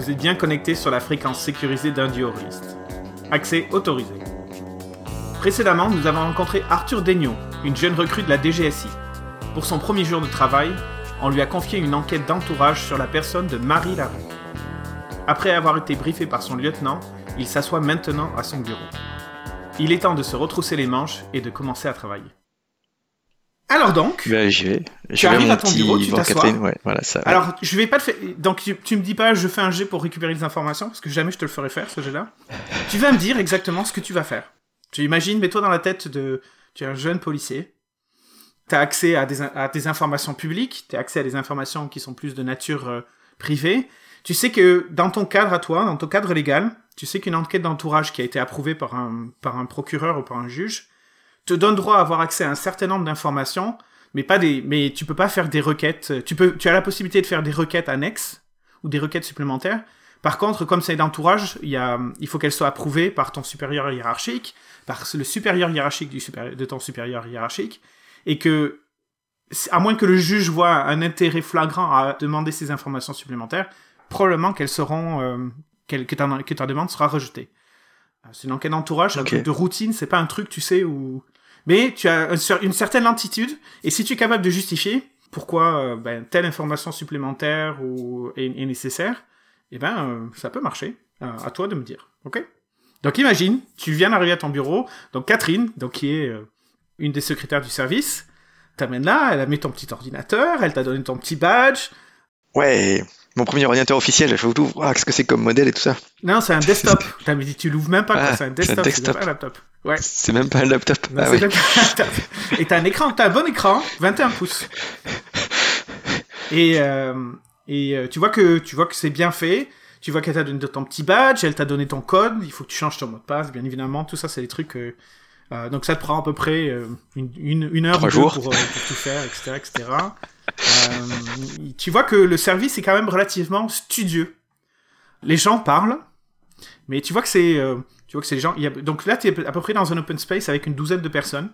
Vous êtes bien connecté sur la fréquence sécurisée d'un duoriste. Accès autorisé. Précédemment, nous avons rencontré Arthur Daignon, une jeune recrue de la DGSI. Pour son premier jour de travail, on lui a confié une enquête d'entourage sur la personne de Marie Larue. Après avoir été briefé par son lieutenant, il s'assoit maintenant à son bureau. Il est temps de se retrousser les manches et de commencer à travailler. Alors donc, Ben, j'y vais. Tu Je vais à arrives mon à ton bureau, tu t'assois. Ouais, voilà ça. alors je vais pas te faire. Donc tu, tu me dis pas, je fais un jet pour récupérer des informations parce que jamais je te le ferai faire ce jet-là. tu vas me dire exactement ce que tu vas faire. Tu imagines, mets-toi dans la tête de, tu es un jeune policier. Tu as accès à des, à des informations publiques, tu as accès à des informations qui sont plus de nature euh, privée. Tu sais que dans ton cadre à toi, dans ton cadre légal, tu sais qu'une enquête d'entourage qui a été approuvée par un, par un procureur ou par un juge te donne droit à avoir accès à un certain nombre d'informations, mais pas des, mais tu peux pas faire des requêtes. Tu peux, tu as la possibilité de faire des requêtes annexes ou des requêtes supplémentaires. Par contre, comme c'est d'entourage, il y a, il faut qu'elles soient approuvées par ton supérieur hiérarchique, par le supérieur hiérarchique du supérieur, de ton supérieur hiérarchique, et que, à moins que le juge voit un intérêt flagrant à demander ces informations supplémentaires, probablement qu'elles seront, euh, que ta demande sera rejetée. Euh, C'est une enquête d'entourage, un truc de routine, c'est pas un truc, tu sais, où... Mais tu as une certaine lentitude, et si tu es capable de justifier pourquoi euh, ben, telle information supplémentaire ou, est, est nécessaire, eh ben, euh, ça peut marcher. Euh, à toi de me dire, ok? Donc imagine, tu viens d'arriver à ton bureau, donc Catherine, donc qui est euh, une des secrétaires du service, t'amène là, elle a mis ton petit ordinateur, elle t'a donné ton petit badge, Ouais, mon premier ordinateur officiel, je vous ouvre. Ah, qu'est-ce que c'est comme modèle et tout ça Non, c'est un desktop. Dit, tu l'ouvres même pas. Ah, c'est un desktop, c'est pas un laptop. Ouais. C'est même pas un laptop. Non, ah oui. même pas un laptop. Et t'as un écran, t'as un bon écran, 21 pouces. Et, euh, et euh, tu vois que tu vois que c'est bien fait. Tu vois qu'elle t'a donné ton petit badge, elle t'a donné ton code. Il faut que tu changes ton mot de passe, bien évidemment. Tout ça, c'est des trucs. euh, euh, donc ça te prend à peu près euh, une, une, une heure Trois jours. pour, euh, pour tout faire, etc., etc. Euh, tu vois que le service est quand même relativement studieux. Les gens parlent, mais tu vois que c'est, euh, tu vois que c'est les gens. Y a, donc là, tu es à peu près dans un open space avec une douzaine de personnes.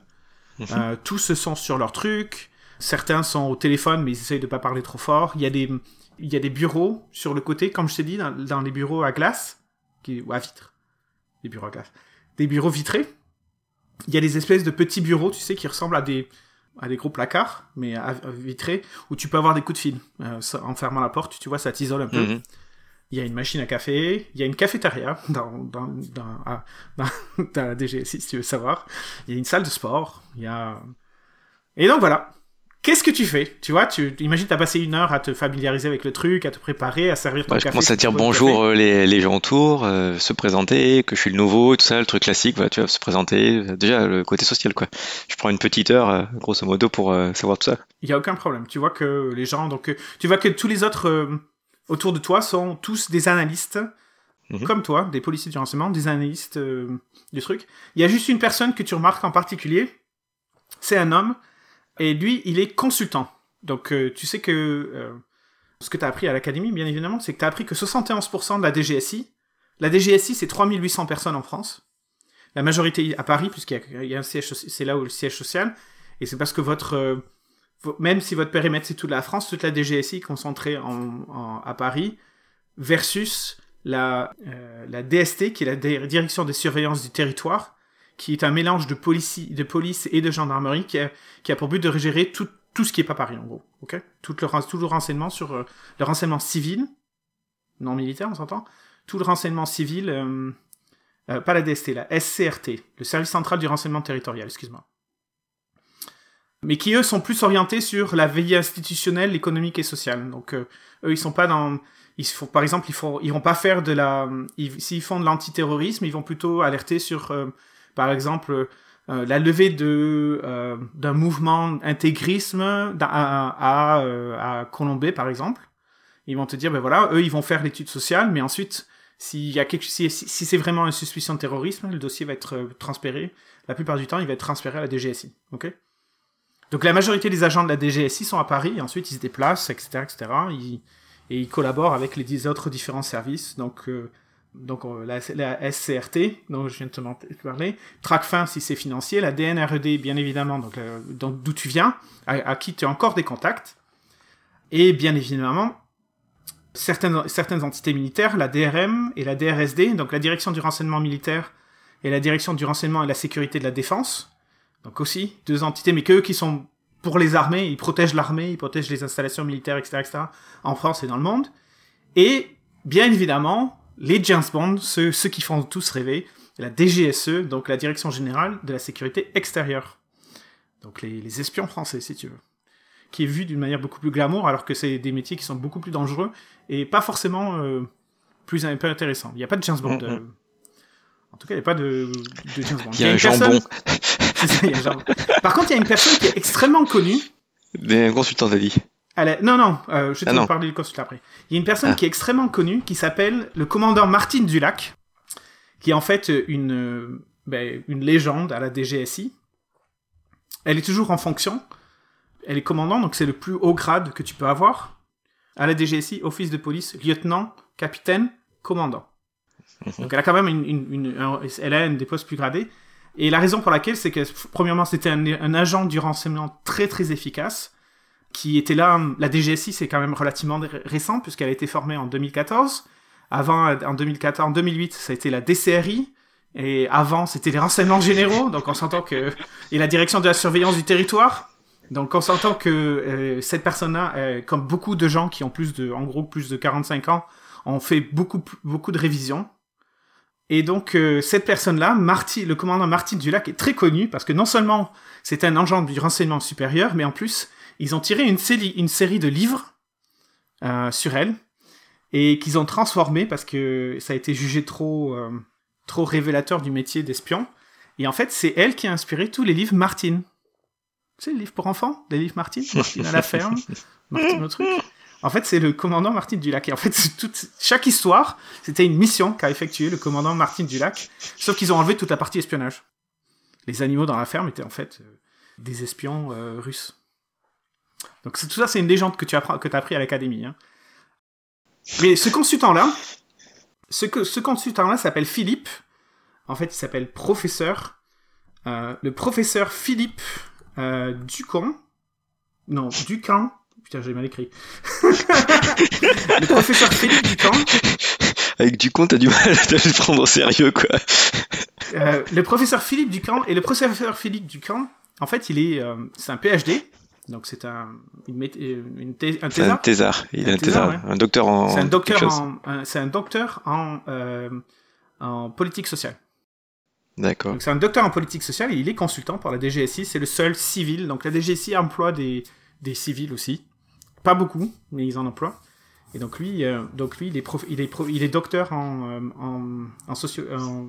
Euh, tous sont sur leur truc. Certains sont au téléphone, mais ils essayent de pas parler trop fort. Il y a des, il y a des bureaux sur le côté, comme je t'ai dit, dans, dans les bureaux à glace, qui, ou à vitre. Des bureaux à glace. Des bureaux vitrés. Il y a des espèces de petits bureaux, tu sais, qui ressemblent à des, à des gros placards, mais à, à vitrés, où tu peux avoir des coups de fil. Euh, ça- en fermant la porte, tu vois, ça t'isole un peu. Mhm. Il y a une machine à café, il y a une cafétéria dans, dans, dans, ah, dans, dans la DGSI, si tu veux savoir. Il y a une salle de sport, il y a... Et donc voilà. Qu'est-ce que tu fais? Tu vois, tu imagines, t'as passé une heure à te familiariser avec le truc, à te préparer, à servir ton je café. commence à dire bonjour euh, les, les gens autour, euh, se présenter, que je suis le nouveau, tout ça, le truc classique, voilà, tu vas se présenter. euh, Déjà, le côté social, quoi. Je prends une petite heure, euh, grosso modo, pour savoir tout ça. Il y a aucun problème. Tu vois que les gens, donc, tu vois que tous les autres autour de toi sont tous des analystes, Mhm. comme toi, des policiers du renseignement, des analystes euh, du truc. Il y a juste une personne que tu remarques en particulier. C'est un homme, et lui, il est consultant. Donc, euh, tu sais que euh, ce que tu as appris à l'académie, bien évidemment, c'est que tu as appris que 71% de la DGSI, la DGSI, c'est 3800 personnes en France. La majorité à Paris, puisqu'il y a, un siège, c'est là où le siège social. Et c'est parce que votre, euh, même si votre périmètre c'est toute la France, toute la DGSI est concentrée en, en- à Paris, versus la, euh, la DST, qui est la Di- Direction des surveillances du territoire, qui est un mélange de police, de police et de gendarmerie, qui a, pour but de gérer tout, tout ce qui est pas Paris, en gros. tout, le, tout le renseignement sur euh, le renseignement civil, non militaire, on s'entend, tout le renseignement civil, euh, euh, pas la DST, la SCRT, le Service central du renseignement territorial, excuse-moi mais qui eux sont plus orientés sur la veille institutionnelle, économique et sociale. Donc eux ils sont pas dans ils font par exemple ils font ils vont pas faire de la ils- s'ils font de l'antiterrorisme, ils vont plutôt alerter sur par exemple euh, la levée de euh, d'un mouvement intégrisme à à, euh, à par exemple. Ils vont te dire ben voilà, eux ils vont faire l'étude sociale mais ensuite s'il y a quelque si, si, c'est vraiment une suspicion de terrorisme, le dossier va être euh, transféré. La plupart du temps, il va être transféré à la DGSI. Ok? Donc la majorité des agents de la DGSI sont à Paris, et ensuite ils se déplacent, etc., etc. Et ils collaborent avec les autres différents services. Donc, euh, donc la, SCRT, dont je viens de te parler, TRACFIN si c'est financier, la DNRED bien évidemment, euh, donc d'où tu viens, à, à qui tu as encore des contacts, et bien évidemment certaines, certaines entités militaires, la DRM et la DRSD, donc la Direction du renseignement militaire et la Direction du renseignement et la sécurité de la défense. Donc aussi, deux entités, mais qu'eux qui sont pour les armées, ils protègent l'armée, ils protègent les installations militaires, etc., etc., en France et dans le monde. Et, bien évidemment, les James Bond, ceux, ceux qui font tous rêver, la DGSE, donc la Direction Générale de la Sécurité Extérieure. Donc les, les espions français, si tu veux. Qui est vu d'une manière beaucoup plus glamour, alors que c'est des métiers qui sont beaucoup plus dangereux et pas forcément euh, plus un peu intéressants. Il n'y a pas de James Bond. Euh, En tout cas, il n'y a pas de, de James Bond. Il y a un jambon. personne- C'est ça, il y a un jambon. Par contre, il y a une personne qui est extrêmement connue. Des consultants, t'as est- Non, non, euh, je vais Ah te parler du consul après. Il y a une personne Ah. qui est extrêmement connue, qui s'appelle le commandant Martin Dulac, qui est en fait une, euh, ben, une légende à la DGSI. Elle est toujours en fonction. Elle est commandant, donc c'est le plus haut grade que tu peux avoir. À la DGSI, office de police, lieutenant, capitaine, commandant. Donc elle a quand même une, une- une- un- elle a un des postes plus gradés. Et la raison pour laquelle, c'est que, premièrement, c'était un, un agent du renseignement très très efficace, qui était là, la DGSI, c'est quand même relativement ré- récent, puisqu'elle a été formée en 2014. Avant, en 2014, en 2008, ça a été la DCRI. Et avant, c'était les renseignements généraux. Donc on s'entend que, et la direction de la surveillance du territoire. Donc on s'entend que euh, cette personne-là, euh, comme beaucoup de gens qui ont plus de, en gros, plus de 45 ans, ont fait beaucoup, beaucoup de révisions. Et donc, euh, cette personne-là, Marty, le commandant Martin Dulac, est très connu parce que non seulement c'est un agent du renseignement supérieur, mais en plus, ils ont tiré une série, une série de livres euh, sur elle et qu'ils ont transformé parce que ça a été jugé trop, euh, trop révélateur du métier d'espion. Et en fait, c'est elle qui a inspiré tous les livres Martine. Tu sais, les livres pour enfants, les livres Martine, Martine à la ferme, Martine au truc. En fait, c'est le commandant Martin Dulac. Et en fait, toute, chaque histoire, c'était une mission qu'a effectué le commandant Martin Dulac. Sauf qu'ils ont enlevé toute la partie espionnage. Les animaux dans la ferme étaient en fait euh, des espions euh, russes. Donc tout ça, c'est une légende que tu as, que as appris à l'académie. hein. Mais ce consultant-là, ce, que, ce consultant-là s'appelle Philippe. En fait, il s'appelle professeur. euh, le professeur Philippe euh, Ducamp. Non, Ducamp. Putain, j'ai mal écrit. le professeur Philippe Ducamp. Avec du con, t'as du mal à le prendre au sérieux, quoi. Euh, le professeur Philippe Ducamp et le professeur Philippe Ducamp, en fait, il est, euh, c'est un PhD, donc c'est un, une, une thé- un thésard? Il Un est un thésard, thésard. Un docteur en. C'est un docteur en, c'est un docteur en, euh, en politique sociale. D'accord. Donc c'est un docteur en politique sociale et il est consultant pour la DGSI. C'est le seul civil. Donc la DGSI emploie des, des civils aussi. Pas beaucoup, mais ils en emploient. Et donc lui, euh, donc lui, il est, prof- il est, il est docteur en, euh, en, en socio, en...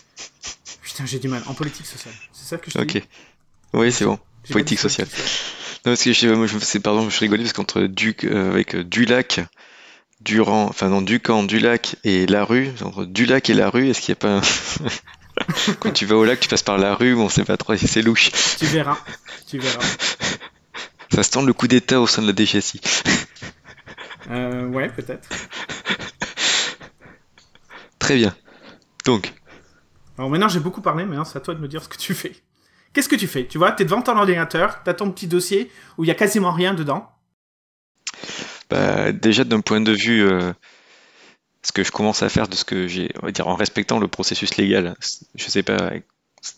Putain, j'ai du mal. En politique sociale. C'est ça que je te dis? Ok. Oui, c'est bon. Politique sociale. Non, parce que je, moi, je, c'est, pardon, je rigolais parce qu'entre Duc, euh, avec euh, Dulac, Durand, enfin non, Ducamp, Dulac et la rue, entre Dulac et la rue, est-ce qu'il n'y a pas un... Quand tu vas au lac, tu passes par la rue, on sait pas trop si c'est louche. Tu verras. Tu verras. Ça se tend le coup d'état au sein de la DGSI. Euh, ouais, peut-être. Très bien. Donc, Alors maintenant, j'ai beaucoup parlé, maintenant c'est à toi de me dire ce que tu fais. Qu'est-ce que tu fais? Tu vois, t'es devant ton ordinateur, t'as ton petit dossier où il y a quasiment rien dedans. bah, déjà d'un point de vue, euh, ce que je commence à faire de ce que j'ai, on va dire en respectant le processus légal, je sais pas,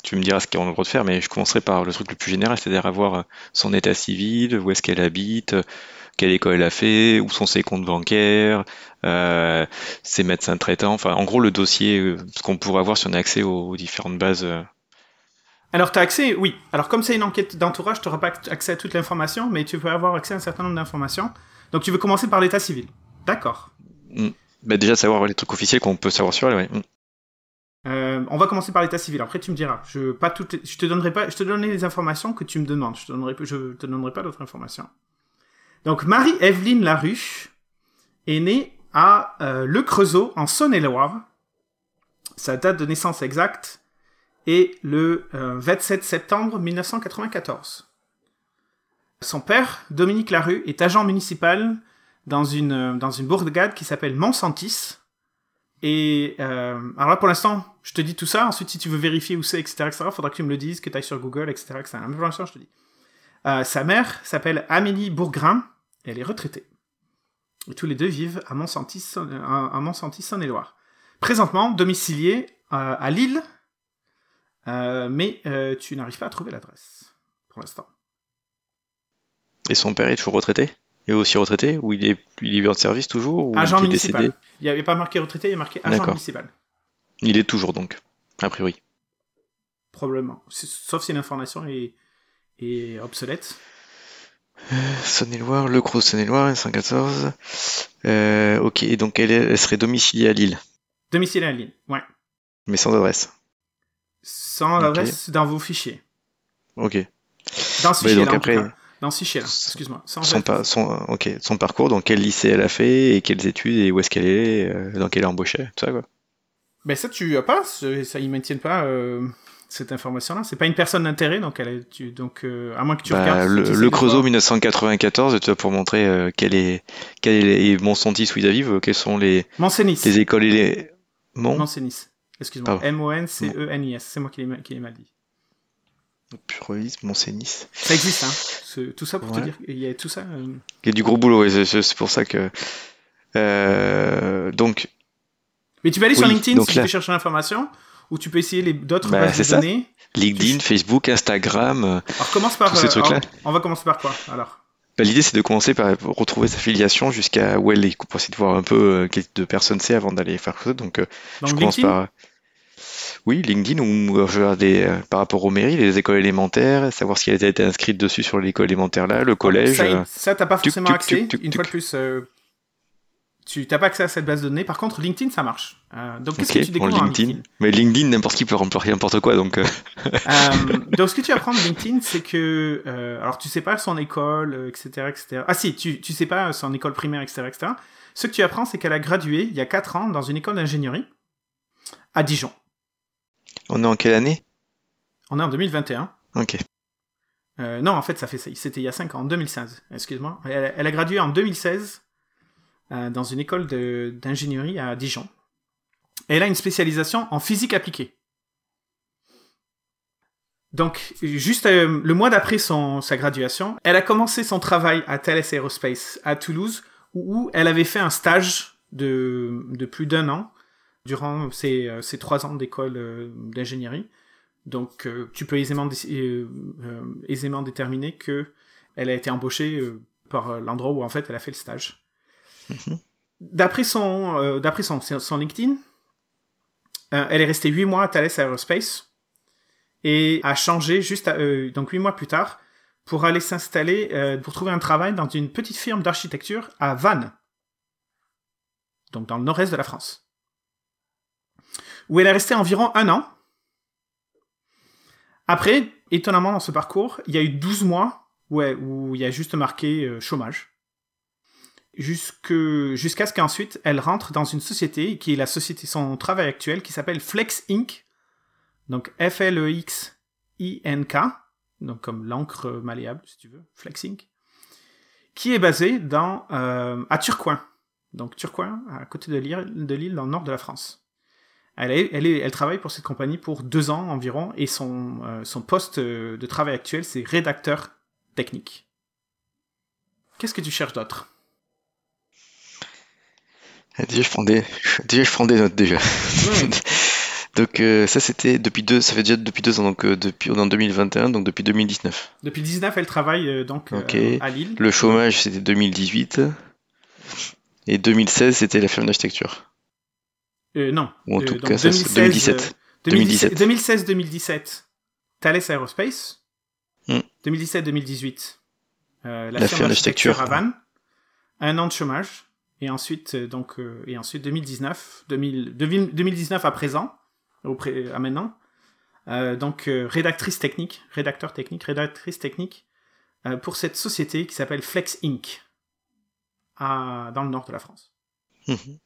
tu me diras ce qu'on a le droit de faire, mais je commencerai par le truc le plus général, c'est-à-dire avoir euh, son état civil, où est-ce qu'elle habite, quelle école elle a fait, où sont ses comptes bancaires, euh, ses médecins traitants, enfin en gros le dossier, ce qu'on pourrait avoir si on a accès aux, aux différentes bases. Alors, t'as accès, oui. Alors, comme c'est une enquête d'entourage, t'auras pas accès à toute l'information, mais tu peux avoir accès à un certain nombre d'informations. Donc, tu veux commencer par l'état civil. D'accord. Bah, déjà savoir les trucs officiels qu'on peut savoir sur elle, ouais. Mm. Euh, on va commencer par l'état civil. Après, tu me diras. Je, pas toutes, je te donnerai pas, je te donnerai les informations que tu me demandes. Je te donnerai, je te donnerai pas d'autres informations. Donc, Marie-Evelyne Laruche est née à euh, Le Creusot, en Saône-et-Loire. Sa date de naissance exacte est le euh, 27 septembre 1994. Son père, Dominique Larue, est agent municipal dans une, euh, dans une bourgade qui s'appelle Monsantis. Et euh, alors là, pour l'instant, je te dis tout ça. Ensuite, si tu veux vérifier où c'est, etc., etc., faudra que tu me le dises, que tu ailles sur Google, etc., etc. Mais pour l'instant, je te dis. Euh, sa mère s'appelle Amélie Bourgrin. Elle est retraitée. Et tous les deux vivent à Monsantis, à Monsantis Saône-et-Loire. Présentement, domicilié euh, à Lille, euh, mais euh, tu n'arrives pas à trouver l'adresse pour l'instant. Et son père est toujours retraité? Il est aussi retraité? Ou il est, il est en service toujours? Ou Agent il est municipal. décédé Il n'y avait pas marqué retraité, il y a marqué agent municipal. Il est toujours donc, a priori. Probablement. Sauf si l'information est, est obsolète. Saône-et-Loire, Le Gros Saône-et-Loire, 114. Euh, ok, et donc elle, est- elle serait domiciliée à Lille, Domicile à Lille. Ouais. mais sans adresse? Sans l'adresse dans vos fichiers. Ok. Dans ce Mais fichier donc là, après-. Dans ce fichier là, excuse-moi. Sans Son, adresse. pa- son, ok, son parcours, dans quel lycée elle a fait, et quelles études, et où est-ce qu'elle est, euh, dans quelle est embauchée, tout ça quoi. Ben ça, tu as pas, ça, ils maintiennent pas euh, cette information-là. C'est pas une personne d'intérêt, donc, elle est, tu, donc euh, à moins que tu Bah, regardes. le, le Creusot voir. 1994, tu vois, pour montrer euh, quel est, quel est et Monsantis où ils vivent, quelles sont les, les écoles et les. Mon. Excuse-moi. M-O-N-C-E-N-I-S. C'est moi qui l'ai mal dit. Pluralisme, Moncenis. Ça existe, hein. Ce- tout ça pour te dire. Il y a tout ça. euh, Il y a du gros boulot, ouais, c'est- pour ça que. Euh, donc, Mais tu peux aller sur LinkedIn donc si tu veux chercher l'information, ou tu peux essayer les- d'autres Bah, bases de ça. données. LinkedIn, Facebook, Instagram. euh, Alors commence par. Tous ces euh, trucs-là. on va commencer par quoi alors? Bah, L'idée, c'est de commencer par retrouver sa filiation jusqu'à où elle est, pour essayer de voir un peu quel type de personne c'est avant d'aller faire ça. Donc, Donc je commence par. Oui, LinkedIn, ou je euh, par rapport aux mairies, les écoles élémentaires, savoir si elle a été inscrite dessus sur l'école élémentaire là, le collège. Ça, euh, ça t'as pas forcément tuc, accès. tuc, tuc, Une fois de plus, euh, tu t'as pas accès à cette base de données. Par contre, LinkedIn, ça marche. Euh, donc, qu'est-ce que tu bon, découvres en LinkedIn. LinkedIn? Mais LinkedIn, n'importe qui peut remplir n'importe quoi, donc. Donc, ce que tu apprends de LinkedIn, c'est que, alors, tu sais pas son école, etc., etc. Ah si, tu, tu sais pas son école primaire, etc., etc. Ce que tu apprends, c'est qu'elle a gradué il y a 4 ans dans une école d'ingénierie à Dijon. On est en quelle année? On est en 2021. Ok. Euh, non, en fait, ça fait ça. C'était il y a 5 ans, en 2016. Excuse-moi. Elle, elle a gradué en 2016 euh, dans une école d'ingénierie à Dijon. Et elle a une spécialisation en physique appliquée. Donc, juste euh, le mois d'après sa graduation, elle a commencé son travail à Thales Aerospace à Toulouse, où, où elle avait fait un stage de, de plus d'un an durant ses, euh, ses trois ans d'école euh, d'ingénierie. Donc, euh, tu peux aisément, dé- aisément déterminer que elle a été embauchée par l'endroit où en fait elle a fait le stage. Mhm. D'après son, d'après son, son LinkedIn, elle est restée huit mois à Thales Aerospace et a changé juste à- euh, donc huit mois plus tard pour aller s'installer euh, pour trouver un travail dans une petite firme d'architecture à Vannes, donc dans le nord-est de la France, où elle est restée environ un an. Après, étonnamment dans ce parcours, il y a eu 12 mois où, il y a juste marqué euh, chômage. Jusqu'à ce qu'ensuite elle rentre dans une société qui est la société, son travail actuel, qui s'appelle Flex Inc. Donc F-L-E-X-I-N-K, donc comme l'encre malléable, si tu veux, Flex Inc. Qui est basée dans, euh, à Turcoing. Donc Turcoing, à côté de l'île dans le nord de la France. Elle, est, elle, est, elle travaille pour cette compagnie pour deux ans environ et son, euh, son poste euh, de travail actuel, c'est rédacteur technique. Qu'est-ce que tu cherches d'autre? Ah, Déjà, je prends des, déjà, je prends des notes déjà. donc, euh, ça, c'était depuis deux, ça fait déjà depuis deux ans, donc euh, depuis, on est en 2021, donc depuis 2019. Depuis 19, elle travaille donc à Lille. Le chômage, c'était 2018. Et 2016, c'était la firme d'architecture. Euh, non. Ou en Euh, tout cas, ça, c'est 2017. 2017. 2016-2017, Thales Aerospace. Hmm. 2017-2018, euh, la, La firme d'architecture d'architecture. à Vannes. Un an de chômage. Et ensuite, euh, donc, euh, et ensuite 2019, 2000, 2000 2019 à présent, à maintenant. Euh, donc, euh, rédactrice technique, rédacteur technique, rédactrice technique euh, pour cette société qui s'appelle Flex Inc. À, dans le nord de la France. Mhm.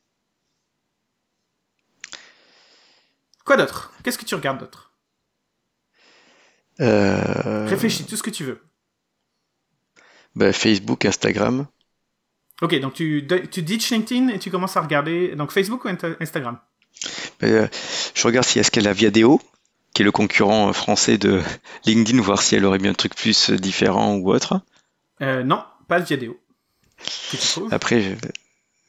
Quoi d'autre? Qu'est-ce que tu regardes d'autre? Euh, Réfléchis, tout ce que tu veux. bah, Facebook, Instagram. Ok, donc tu, tu ditches LinkedIn et tu commences à regarder donc Facebook ou Insta- Instagram? Bah, euh, je regarde si est-ce qu'elle a Viadeo, qui est le concurrent euh, français de LinkedIn, voir si elle aurait bien un truc plus différent ou autre. euh, Non, pas trouves? Après, je,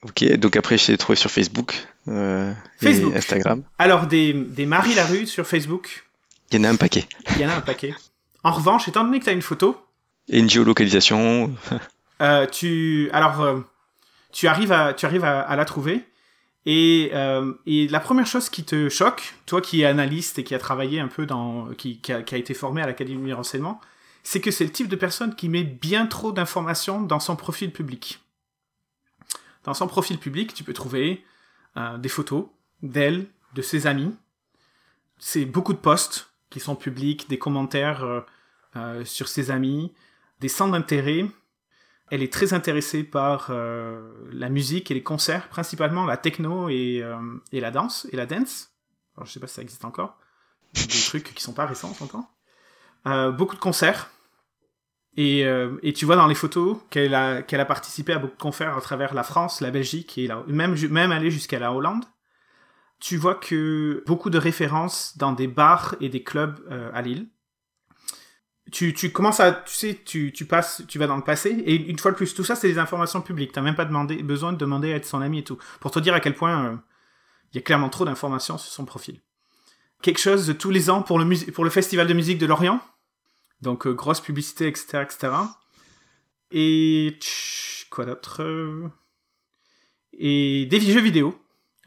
Ok, donc après, je t'ai trouvé sur Facebook, euh, Facebook. et Instagram. Alors, des, des Marie Larue sur Facebook, Il y en a un paquet. il y en a un paquet. En revanche, étant donné que tu as une photo, Et une géolocalisation. euh, tu, alors, euh, tu arrives à, tu arrives à, à la trouver. Et, et la première chose qui te choque, toi qui es analyste et qui a travaillé un peu dans, qui, qui, a, qui a été formé à l'Académie du renseignement, c'est que c'est le type de personne qui met bien trop d'informations dans son profil public. Dans son profil public, tu peux trouver euh, des photos d'elle, de ses amis. C'est beaucoup de posts qui sont publics, des commentaires euh, euh, sur ses amis, des centres d'intérêt. Elle est très intéressée par la musique et les concerts, principalement la techno et, la danse et la dance. Alors, je sais pas si ça existe encore. Des trucs qui sont pas récents. Euh, beaucoup de concerts. Et, euh, et tu vois dans les photos qu'elle a, qu'elle a participé à beaucoup de concerts à travers la France, la Belgique et la, même, même aller jusqu'à la Hollande. Tu vois que beaucoup de références dans des bars et des clubs euh, à Lille. Tu, tu commences à, tu sais, tu, tu passes, tu vas dans le passé, et une fois de plus, tout ça, c'est des informations publiques. T'as même pas demandé, besoin de demander à être son ami et tout. Pour te dire à quel point euh, il y a clairement trop d'informations sur son profil. Quelque chose de tous les ans pour le, pour le Festival de musique de Lorient? Donc, euh, grosse publicité, etc., etc. Et, quoi d'autre euh, Et des jeux vidéo.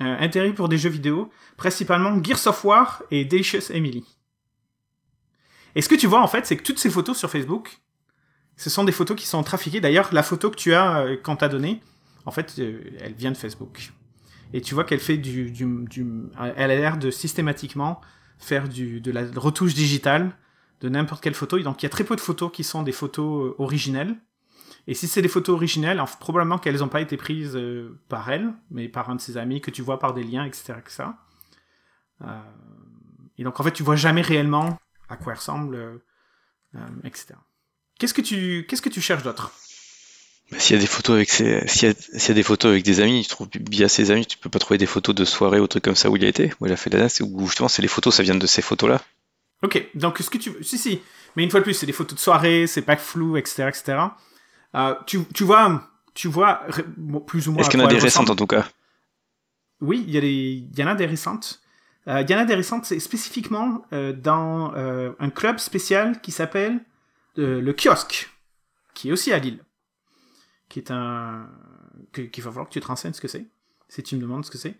Euh, intérêt pour des jeux vidéo, principalement Gears of War et Delicious Emily. Et ce que tu vois en fait, c'est que toutes ces photos sur Facebook, ce sont des photos qui sont trafiquées. D'ailleurs, la photo que tu as euh, qu'on t'a donnée, en fait, elle vient de Facebook. Et tu vois qu'elle fait du, du, elle a l'air de systématiquement faire de la retouche digitale de n'importe quelle photo. Donc, il y a très peu de photos qui sont des photos euh, originelles. Et si c'est des photos originelles, en- probablement qu'elles n'ont pas été prises euh, par elle, mais par un de ses amis que tu vois par des liens, etc. Euh, et donc, en fait, tu vois jamais réellement à quoi elle ressemble, etc. Qu'est-ce que tu, cherches d'autre? Bah, S'il y a des photos avec y a, des photos avec des amis, tu trouves via ses amis, tu peux pas trouver des photos de soirée ou trucs comme ça où il a été, où il a fait la danse, où justement c'est les photos, ça vient de ces photos-là. Ok, donc ce que tu si si, mais une fois de plus, c'est des photos de soirée, c'est pas flou, etc., etc. Euh, tu, tu vois, tu vois bon, plus ou moins. Est-ce qu'il y en a des récentes ressemble. en tout cas? Oui, il y, a des, il y en a des récentes. Euh, il y en a des récentes, c'est spécifiquement euh, dans euh, un club spécial qui s'appelle le Kiosque, qui est aussi à Lille, qui est un qu'il va falloir que tu te renseignes ce que c'est, si tu me demandes ce que c'est.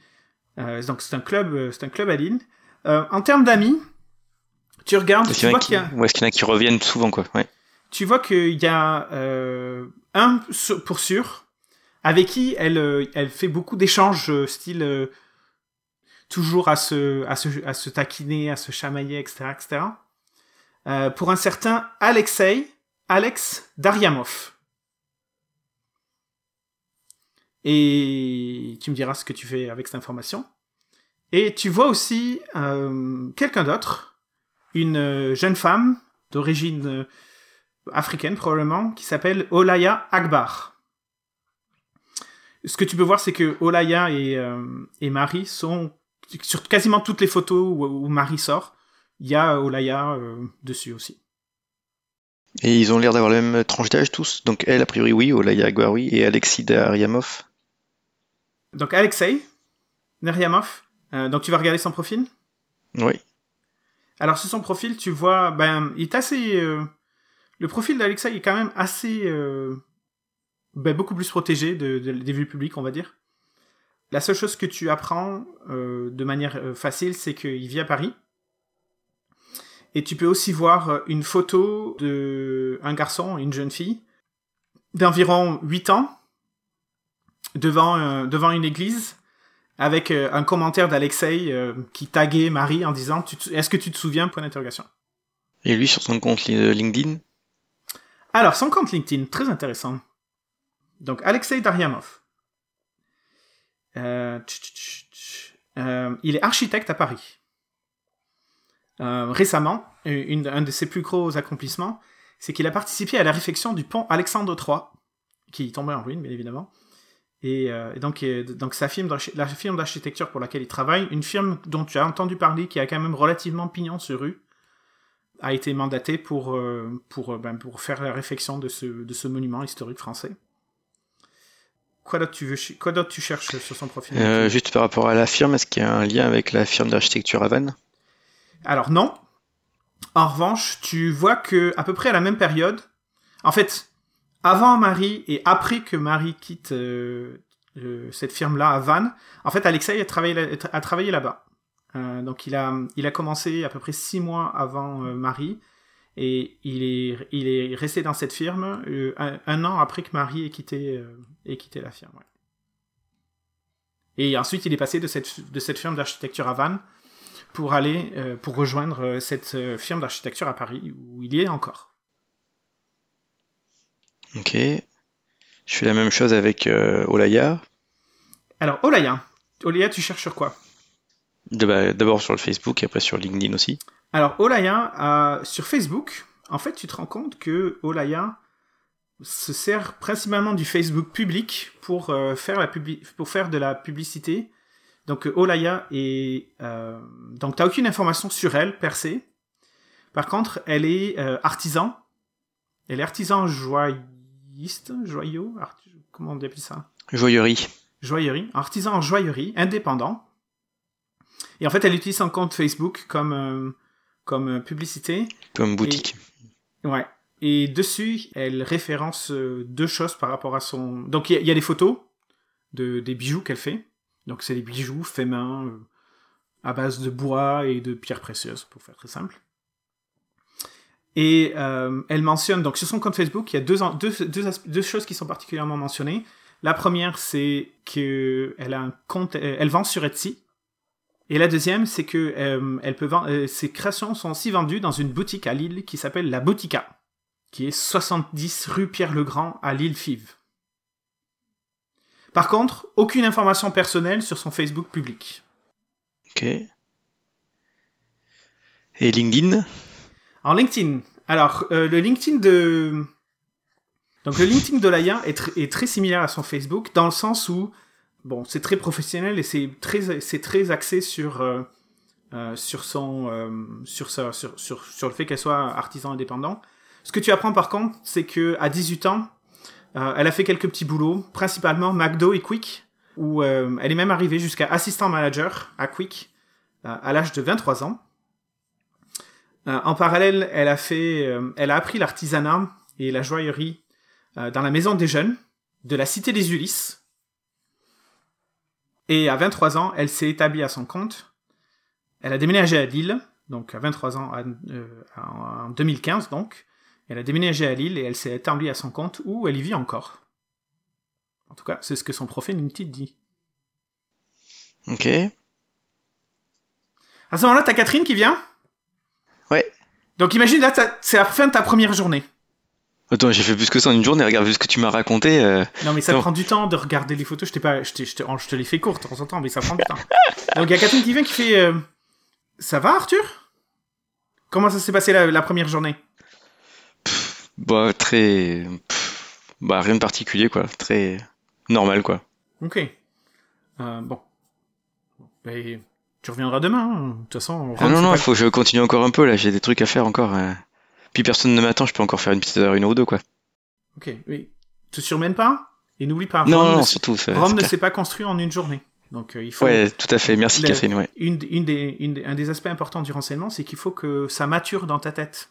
Donc c'est un club, c'est un club à Lille. En termes d'amis, tu regardes, tu vois qu'il y a ou est-ce qu'il y en a qui reviennent souvent, quoi? Ouais. tu vois qu'il y a euh, un pour sûr avec qui elle, euh, elle fait beaucoup d'échanges euh, style euh, toujours à se, à, se, à se taquiner, à se chamailler, etc. etc. Euh, pour un certain Alexei, Alex Daryamov. Et tu me diras ce que tu fais avec cette information. Et tu vois aussi quelqu'un d'autre, une euh, jeune femme d'origine euh, africaine probablement, qui s'appelle Olaya Akbar. Ce que tu peux voir, c'est que Olaya et, euh, et Marie sont sur quasiment toutes les photos où, où Marie sort, il y a Olaya euh, dessus aussi. Et ils ont l'air d'avoir la même tranche d'âge tous? Donc elle, a priori, oui, Olaya Agbar, oui, et Alexis Daryamov. Donc Alexei Neryamov, euh, donc tu vas regarder son profil? Oui. Alors sur son profil, tu vois, ben, il est assez. euh, le profil d'Alexei est quand même assez, euh, ben, beaucoup plus protégé de, de- des vues publiques, on va dire. La seule chose que tu apprends euh, de manière euh, facile, c'est qu'il vit à Paris. Et tu peux aussi voir une photo de un garçon, une jeune fille, d'environ 8 ans, devant, devant une église, avec euh, un commentaire d'Alexei euh, qui taguait Marie en disant Est-ce que tu te souviens Point d'interrogation. Et lui, sur son compte li- LinkedIn, Alors, son compte LinkedIn, très intéressant. Donc, Alexei Daryamov. Euh, tch, tch, tch, tch. Euh, il est architecte à Paris. Euh, récemment, une- un de ses plus gros accomplissements, c'est qu'il a participé à la réfection du pont Alexandre III, qui tombait en ruine, bien évidemment. Et, euh, et donc, donc sa firme la firme d'architecture pour laquelle il travaille, une firme dont tu as entendu parler, qui a quand même relativement pignon sur rue, a été mandatée pour, euh, pour, euh, ben, pour faire la réfection de ce, de ce monument historique français. quoi d'autre tu veux, quoi d'autre tu cherches sur son profil euh, Juste par rapport à la firme, est-ce qu'il y a un lien avec la firme d'architecture Avan Alors non. En revanche, tu vois que à peu près à la même période, en fait, avant Marie et après que Marie quitte euh, cette firme-là à Vannes, en fait, Alexei a travaillé, a travaillé là-bas. Euh, donc il a, il a commencé à peu près six mois avant euh, Marie et il est, il est resté dans cette firme euh, un, an après que Marie ait quitté, ait quitté la firme. Ouais. Et ensuite il est passé de cette, de cette firme d'architecture à Vannes pour aller pour rejoindre cette firme d'architecture à Paris où il y est encore. Ok. Je fais la même chose avec Olaya. Alors Olaya, Olaya, tu cherches sur quoi? Bah, d'abord sur le Facebook et après sur LinkedIn aussi. Alors Olaya, sur Facebook, en fait, tu te rends compte que Olaya se sert principalement du Facebook public pour, euh, faire, la pour faire de la publicité. Donc Olaya est... Euh, donc tu n'as aucune information sur elle, per se. Par contre, elle est euh, artisan. Elle est artisan joyeiste, joyau, comment on appelle ça? Joyerie. Joyerie, artisan en joyerie, indépendant. Et en fait, elle utilise son compte Facebook comme, euh, comme euh, publicité. Comme boutique. ouais. Et dessus, elle référence euh, deux choses par rapport à son. Donc, il y, a des photos de, des bijoux qu'elle fait. Donc, c'est des bijoux faits main à base de bois et de pierres précieuses, pour faire très simple. Et elle mentionne, donc sur son compte Facebook, il y a deux, choses qui sont particulièrement mentionnées. La première, c'est qu'elle a un compte, elle vend sur Etsy, et la deuxième, c'est que euh, euh, ses créations sont aussi vendues dans une boutique à Lille qui s'appelle La Boutica, qui est 70 rue Pierre-le-Grand à Lille-Fives. Par contre, aucune information personnelle sur son Facebook public. Ok. Et LinkedIn? En LinkedIn. Alors, euh, le LinkedIn de. Donc, le LinkedIn de Laïa est, est très similaire à son Facebook, dans le sens où bon, c'est très professionnel et c'est très, c'est très axé sur, euh, euh, sur son, euh, sur, sur, sur, sur le fait qu'elle soit artisan indépendant. Ce que tu apprends par contre, c'est que à 18 ans, elle a fait quelques petits boulots, principalement McDo et Quick, où elle est même arrivée jusqu'à assistant manager à Quick à l'âge de 23 ans. En parallèle, elle a fait, elle a appris l'artisanat et la joaillerie dans la maison des jeunes de la cité des Ulysses, et à 23 ans, elle s'est établie à son compte. Elle a déménagé à Lille, donc à 23 ans, euh, en 2015 donc. Elle a déménagé à Lille et elle s'est établie à son compte où elle y vit encore. En tout cas, c'est ce que son profil LinkedIn dit. Ok. À ce moment-là, t'as Catherine qui vient? Donc imagine, là, c'est la fin de ta première journée. Attends, j'ai fait plus que ça en une journée, regarde, vu ce que tu m'as raconté. Euh, non, mais ça prend du temps de regarder les photos. Je, pas, je, te, je, te, les fais courtes en temps, mais ça prend du temps. Donc il y a Catherine qui vient qui fait euh, Ça va, Arthur? Comment ça s'est passé la, première journée? Bah, très. bah, rien de particulier, quoi. Très normal, quoi. Ok. Euh, bon. Ben, tu reviendras demain. Hein. De toute façon. Ah non, non, il faut que je continue encore un peu, là. J'ai des trucs à faire encore. Hein. Puis personne ne m'attend, je peux encore faire une petite heure, une ou deux, quoi. Ok, oui. Te surmène pas? Et n'oublie pas. Non, Rome non, surtout. Rome ne s'est pas construit en une journée. Donc euh, il faut. Ouais, tout à fait. Merci Catherine. Ouais. Une, une des, un des aspects importants du renseignement, c'est qu'il faut que ça mature dans ta tête.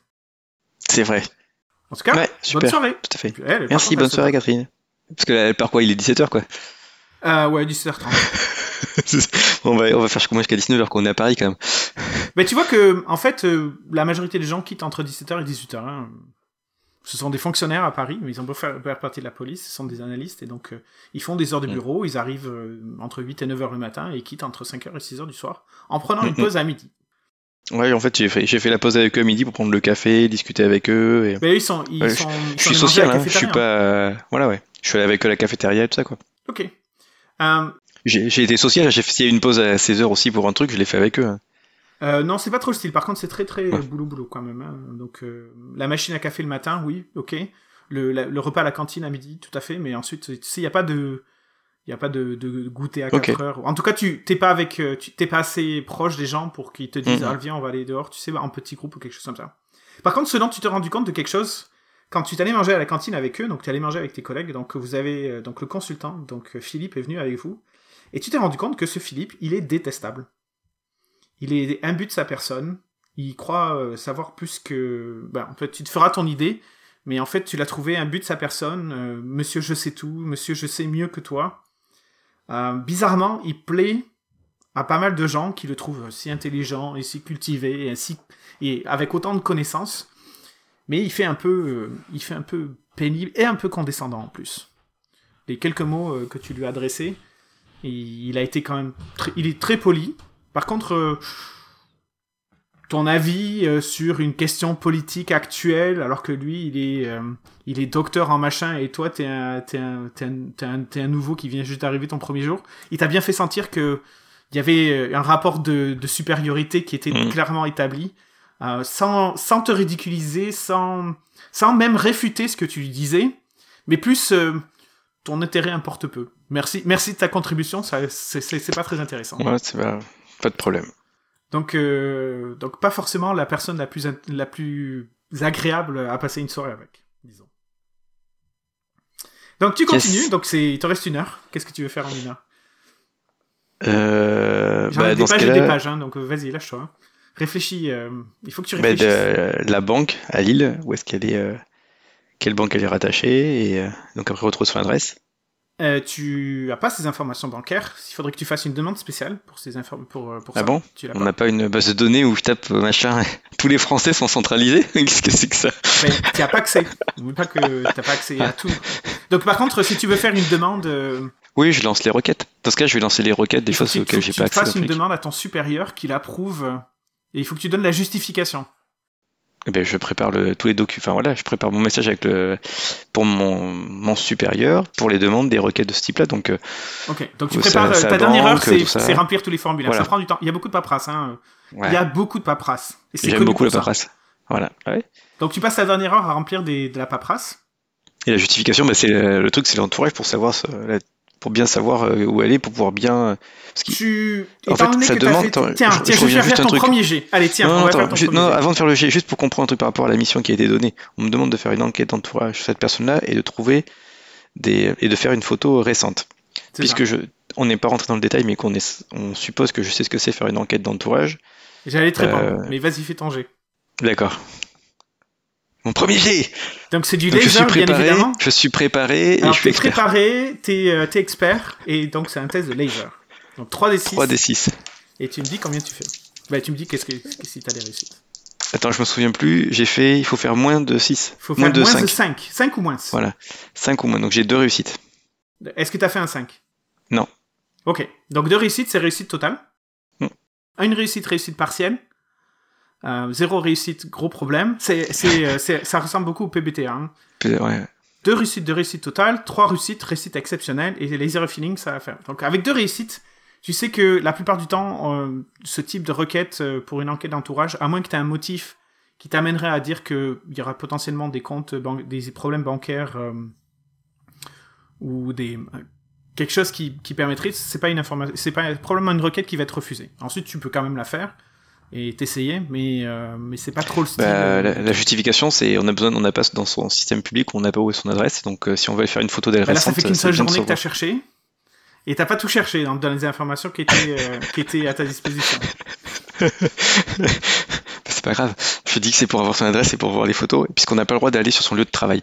C'est vrai. En tout cas, bonne soirée. Tout à fait. Merci, bonne soirée Catherine. Parce que là, par quoi? Il est 17h quoi. Euh, ouais, 17h30. on, va, on va faire comment jusqu'à 19h qu'on est à Paris quand même. Mais tu vois que, en fait, euh, la majorité des gens quittent entre 17h et 18h. Hein. Ce sont des fonctionnaires à Paris, mais ils ont beau faire, partie de la police, ce sont des analystes, et donc euh, ils font des heures de mm. bureau, ils arrivent euh, entre 8 et 9h le matin, et ils quittent entre 5h et 6h du soir, en prenant une pause à midi. Ouais, en fait, j'ai fait, la pause avec eux à midi pour prendre le café, discuter avec eux. Et... Mais ils sont, ils sont, je, suis social, hein, je suis pas, voilà, ouais. Je suis allé avec eux à la cafétéria et tout ça, quoi. Ok. J'ai été social, j'ai fait une pause à 16h aussi pour un truc, je l'ai fait avec eux. Hein. Euh, non, c'est pas trop le style. Par contre, c'est très très boulot boulot quand même. Hein. Donc euh, la machine à café le matin, oui, ok. Le, le, repas à la cantine à midi, tout à fait. Mais ensuite, il n'y a pas de il y a pas de, de goûter à 4 heures. En tout cas, tu t'es pas avec, euh, tu t'es pas assez proche des gens pour qu'ils te disent, ah, viens, on va aller dehors, tu sais, en petit groupe ou quelque chose comme ça. Par contre, ce dont tu t'es rendu compte de quelque chose, quand tu t'allais manger à la cantine avec eux, donc tu allais manger avec tes collègues, donc vous avez euh, donc le consultant, donc Philippe est venu avec vous, et tu t'es rendu compte que ce Philippe, il est détestable. Il est imbu de sa personne, il croit euh, savoir plus que... Ben, en fait, tu te feras ton idée, mais en fait, tu l'as trouvé imbu de sa personne, euh, monsieur je sais tout, monsieur je sais mieux que toi. Euh, bizarrement, il plaît à pas mal de gens qui le trouvent si intelligent et si cultivé et, et avec autant de connaissances mais il fait un peu, il fait un peu pénible et un peu condescendant en plus. Les quelques mots que tu lui as adressés, il, a été quand même, il est très poli. Par contre, euh, ton avis sur une question politique actuelle, alors que lui, il est, il est docteur en machin et toi, t'es un, t'es un, t'es un, un, un, nouveau qui vient juste d'arriver ton premier jour. Il t'a bien fait sentir que il y avait un rapport de, de supériorité qui était mmh. clairement établi euh, sans, sans te ridiculiser, sans, sans même réfuter ce que tu lui disais, mais plus euh, ton intérêt importe peu. Merci, merci de ta contribution, ça, c'est, pas très intéressant. Ouais, c'est pas, pas de problème. Donc, euh, donc pas forcément la personne la plus, la plus agréable à passer une soirée avec, disons. Donc tu continues, donc c'est, il te reste une heure. Qu'est-ce que tu veux faire en une heure? Euh, bah, des pages et des pages, hein, donc vas-y, lâche-toi. Hein. Réfléchis, euh, il faut que tu bah, réfléchisses. de, la banque à Lille, où est-ce qu'elle est, euh, quelle banque elle est rattachée, et euh, donc après retrouve son adresse. Tu as pas ces informations bancaires. Il faudrait que tu fasses une demande spéciale pour ces informations. Pour, pour ah bon On n'a pas une base de données où je tape machin. Tous les Français sont centralisés. Qu'est-ce que c'est que ça ben, Tu n'as pas accès. N'oublie pas que t'as pas accès à tout. Donc par contre, si tu veux faire une demande. Oui, je lance les requêtes. Dans ce cas, je vais lancer les requêtes des choses auxquelles j'ai pas accès. Tu fasses une demande à ton supérieur qu'il approuve et il faut que tu donnes la justification. Eh ben, je prépare le, tous les documents. Enfin voilà, je prépare mon message avec le, pour mon, mon supérieur pour les demandes des requêtes de ce type-là. Donc, euh, ok. Donc tu prépares ta dernière heure, c'est remplir tous les formulaires. Ça prend du temps. Il y a beaucoup de paperasse. Hein. Il y a beaucoup de paperasse. J'aime beaucoup la paperasse. Voilà. Ouais. Donc tu passes ta dernière heure à remplir des, de la paperasse. Et la justification, bah, c'est le truc, c'est l'entourage pour savoir pour bien savoir euh, où elle est, pour pouvoir bien. Parce tu. En fait, ça demande. Fait... Tiens, je, tiens, je, je vais faire ton premier jet. Allez, tiens, non, on va attends, faire ton non, avant de faire le jet, juste pour comprendre un truc par rapport à la mission qui a été donnée, on me demande de faire une enquête d'entourage sur cette personne-là et de trouver des et de faire une photo récente. Puisque je, on n'est pas rentré dans le détail, mais qu'on est, on suppose que je sais ce que c'est faire une enquête d'entourage. J'allais très euh... mais vas-y, fais ton jet. D'accord. Mon premier jet Donc c'est du laser, bien évidemment. Je suis préparé et je suis expert. préparé, t'es euh, es expert, et donc c'est un test de laser. Donc 3d6. 3d6. Et tu me dis combien tu fais. Bah tu me dis qu'est-ce que si t'as des réussites. Attends, je me souviens plus, j'ai fait, il faut faire moins de 6. Il faut faire moins, de, 5. 5. 5 ou moins Voilà, 5 ou moins, donc j'ai deux réussites. Est-ce que t'as fait un 5 Non. Ok, donc deux réussites, c'est réussite totale. Mm. Une réussite, réussite partielle. Euh, zéro réussite, gros problème. C'est, c'est, euh, ça ressemble beaucoup au PBT. Hein. Ouais. Deux réussites, deux réussites totales, trois réussites, réussite exceptionnelle, et les zero feeling, ça va faire. Donc avec deux réussites, tu sais que la plupart du temps, euh, ce type de requête euh, pour une enquête d'entourage, à moins que tu aies un motif qui t'amènerait à dire qu'il y aura potentiellement des comptes, des problèmes bancaires ou des quelque chose qui, qui permettrait, c'est pas une information, c'est pas probablement une requête qui va être refusée. Ensuite, tu peux quand même la faire et t'essayer, mais euh, mais c'est pas trop le style. Bah, euh, la, justification, c'est on a besoin, on n'a pas dans son système public, on n'a pas où est son adresse, donc euh, si on veut faire une photo d'elle bah là, ça fait qu'une seule journée que t'as cherché, et t'as pas tout cherché dans, dans les informations qui étaient qui étaient à ta disposition. c'est pas grave. Je dis que c'est pour avoir son adresse et pour voir les photos, puisqu'on n'a pas le droit d'aller sur son lieu de travail.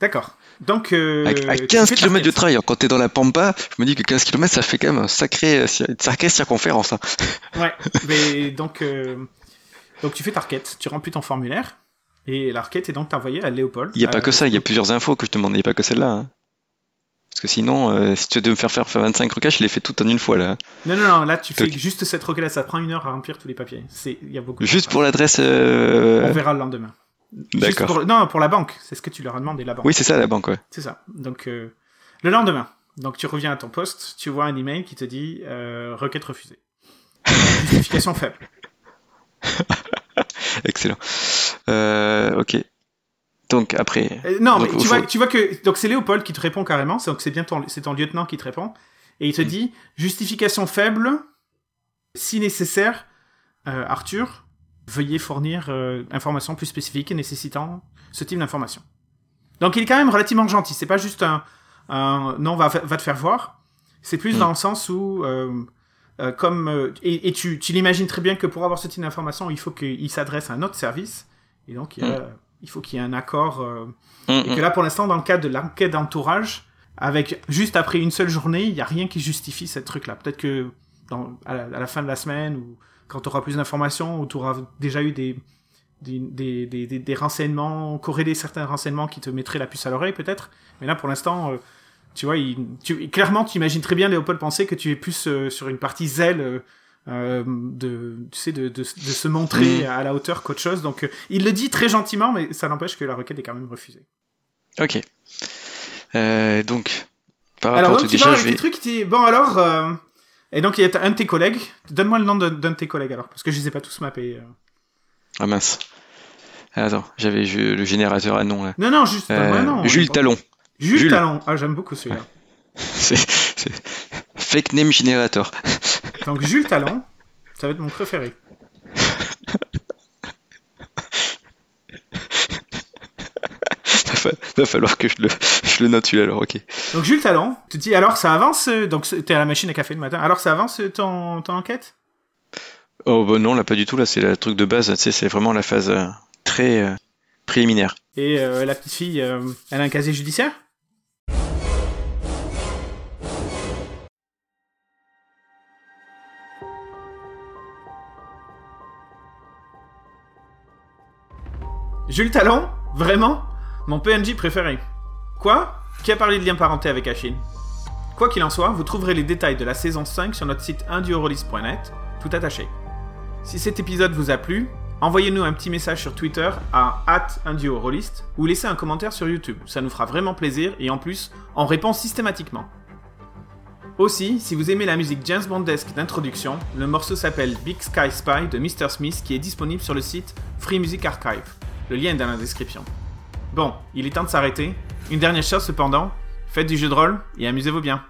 D'accord. Donc, euh, à, 15 km de trail, quand t'es dans la Pampa, je me dis que 15 km, ça fait quand même un sacré, euh, une sacrée circonférence. Hein. Ouais, mais donc, euh, donc tu fais ta requête, tu remplis ton formulaire, et la requête est donc envoyée à Léopold. Il n'y a pas que ça, il y a plusieurs infos que je te demande, il n'y a pas que celle-là. Hein. Parce que sinon, si tu veux me faire faire 25 requêtes, je les fais toutes en une fois là. Non, non, non, là tu fais juste cette requête, ça prend une heure à remplir tous les papiers. Il y a beaucoup. Juste pour l'adresse. On verra le lendemain. D'accord. Non, pour la banque. C'est ce que tu leur as demandé, la banque. Oui, c'est ça, la banque, ouais. C'est ça. Donc, euh, le lendemain. Donc, tu reviens à ton poste, tu vois un email qui te dit euh, requête refusée. Justification faible. Excellent. Euh, ok. Donc après. non, mais tu, vois, tu vois que donc c'est Léopold qui te répond carrément. Donc c'est bien ton c'est ton lieutenant qui te répond et il te mm. dit justification faible si nécessaire. Arthur, veuillez fournir euh, informations plus spécifiques et nécessitant ce type d'information. Donc il est quand même relativement gentil. C'est pas juste un, un non va, va te faire voir. C'est plus Mm. dans le sens où euh, euh, comme euh, et, et tu, tu l'imagines très bien que pour avoir ce type d'information, il faut qu'il s'adresse à un autre service et donc il, y a- il faut qu'il y ait un accord. euh, Hum, et que là, pour l'instant, dans le cadre de l'enquête d'entourage, avec juste après une seule journée, il n'y a rien qui justifie cette truc-là. Peut-être que dans, à, la, à la fin de la semaine, ou quand tu auras plus d'informations, ou tu auras déjà eu des, des, des, des, des- des renseignements, corrélés certains renseignements qui te mettraient la puce à l'oreille, peut-être. Mais là, pour l'instant, euh, tu vois, il, tu, clairement, tu imagines très bien, Léopold, penser que tu es plus euh, sur une partie zèle. euh, de tu sais de, de, de se montrer Mm. à la hauteur qu'autre chose donc euh, il le dit très gentiment mais ça n'empêche que la requête est quand même refusée Ok. Euh, donc, par Alors, rapport donc, au tu déjà, parles je vais... tes trucs, tu bon, alors, euh, et donc, il y a un de tes collègues. Donne-moi le nom d'un de tes collègues, alors, parce que je les ai pas tous mappés. euh. Ah mince. Attends, j'avais le générateur à nom là. Non, non, juste, Euh, nom. Jules. Talon. Jules, Jules. Talon. Ah, j'aime beaucoup celui-là. C'est Fake name generator. Donc, Jules Talon, ça va être mon préféré. Va, fa- va falloir que je le, je le note celui-là alors, ok. Donc, Jules Talon, tu te dis, alors, ça avance, euh, donc, t'es à la machine à café le matin, alors, ça avance euh, ton, ton enquête? Oh bah non, là pas du tout, là c'est le truc de base, tu sais, c'est vraiment la phase euh, très euh, préliminaire. Et euh, la petite fille, elle a un casier judiciaire? Jules Talon Vraiment? Mon PNJ préféré. Quoi? Qui a parlé de lien parenté avec Achille? Quoi qu'il en soit, vous trouverez les détails de la saison 5 sur notre site induorolist.net, tout attaché. Si cet épisode vous a plu, envoyez-nous un petit message sur Twitter à @induorolist ou laissez un commentaire sur YouTube. Ça nous fera vraiment plaisir et en plus, on répond systématiquement. Aussi, si vous aimez la musique James Bondesque d'introduction, le morceau s'appelle Big Sky Spy de Mr. Smith qui est disponible sur le site Free Music Archive. Le lien est dans la description. Bon, il est temps de s'arrêter. Une dernière chose cependant, faites du jeu de rôle et amusez-vous bien.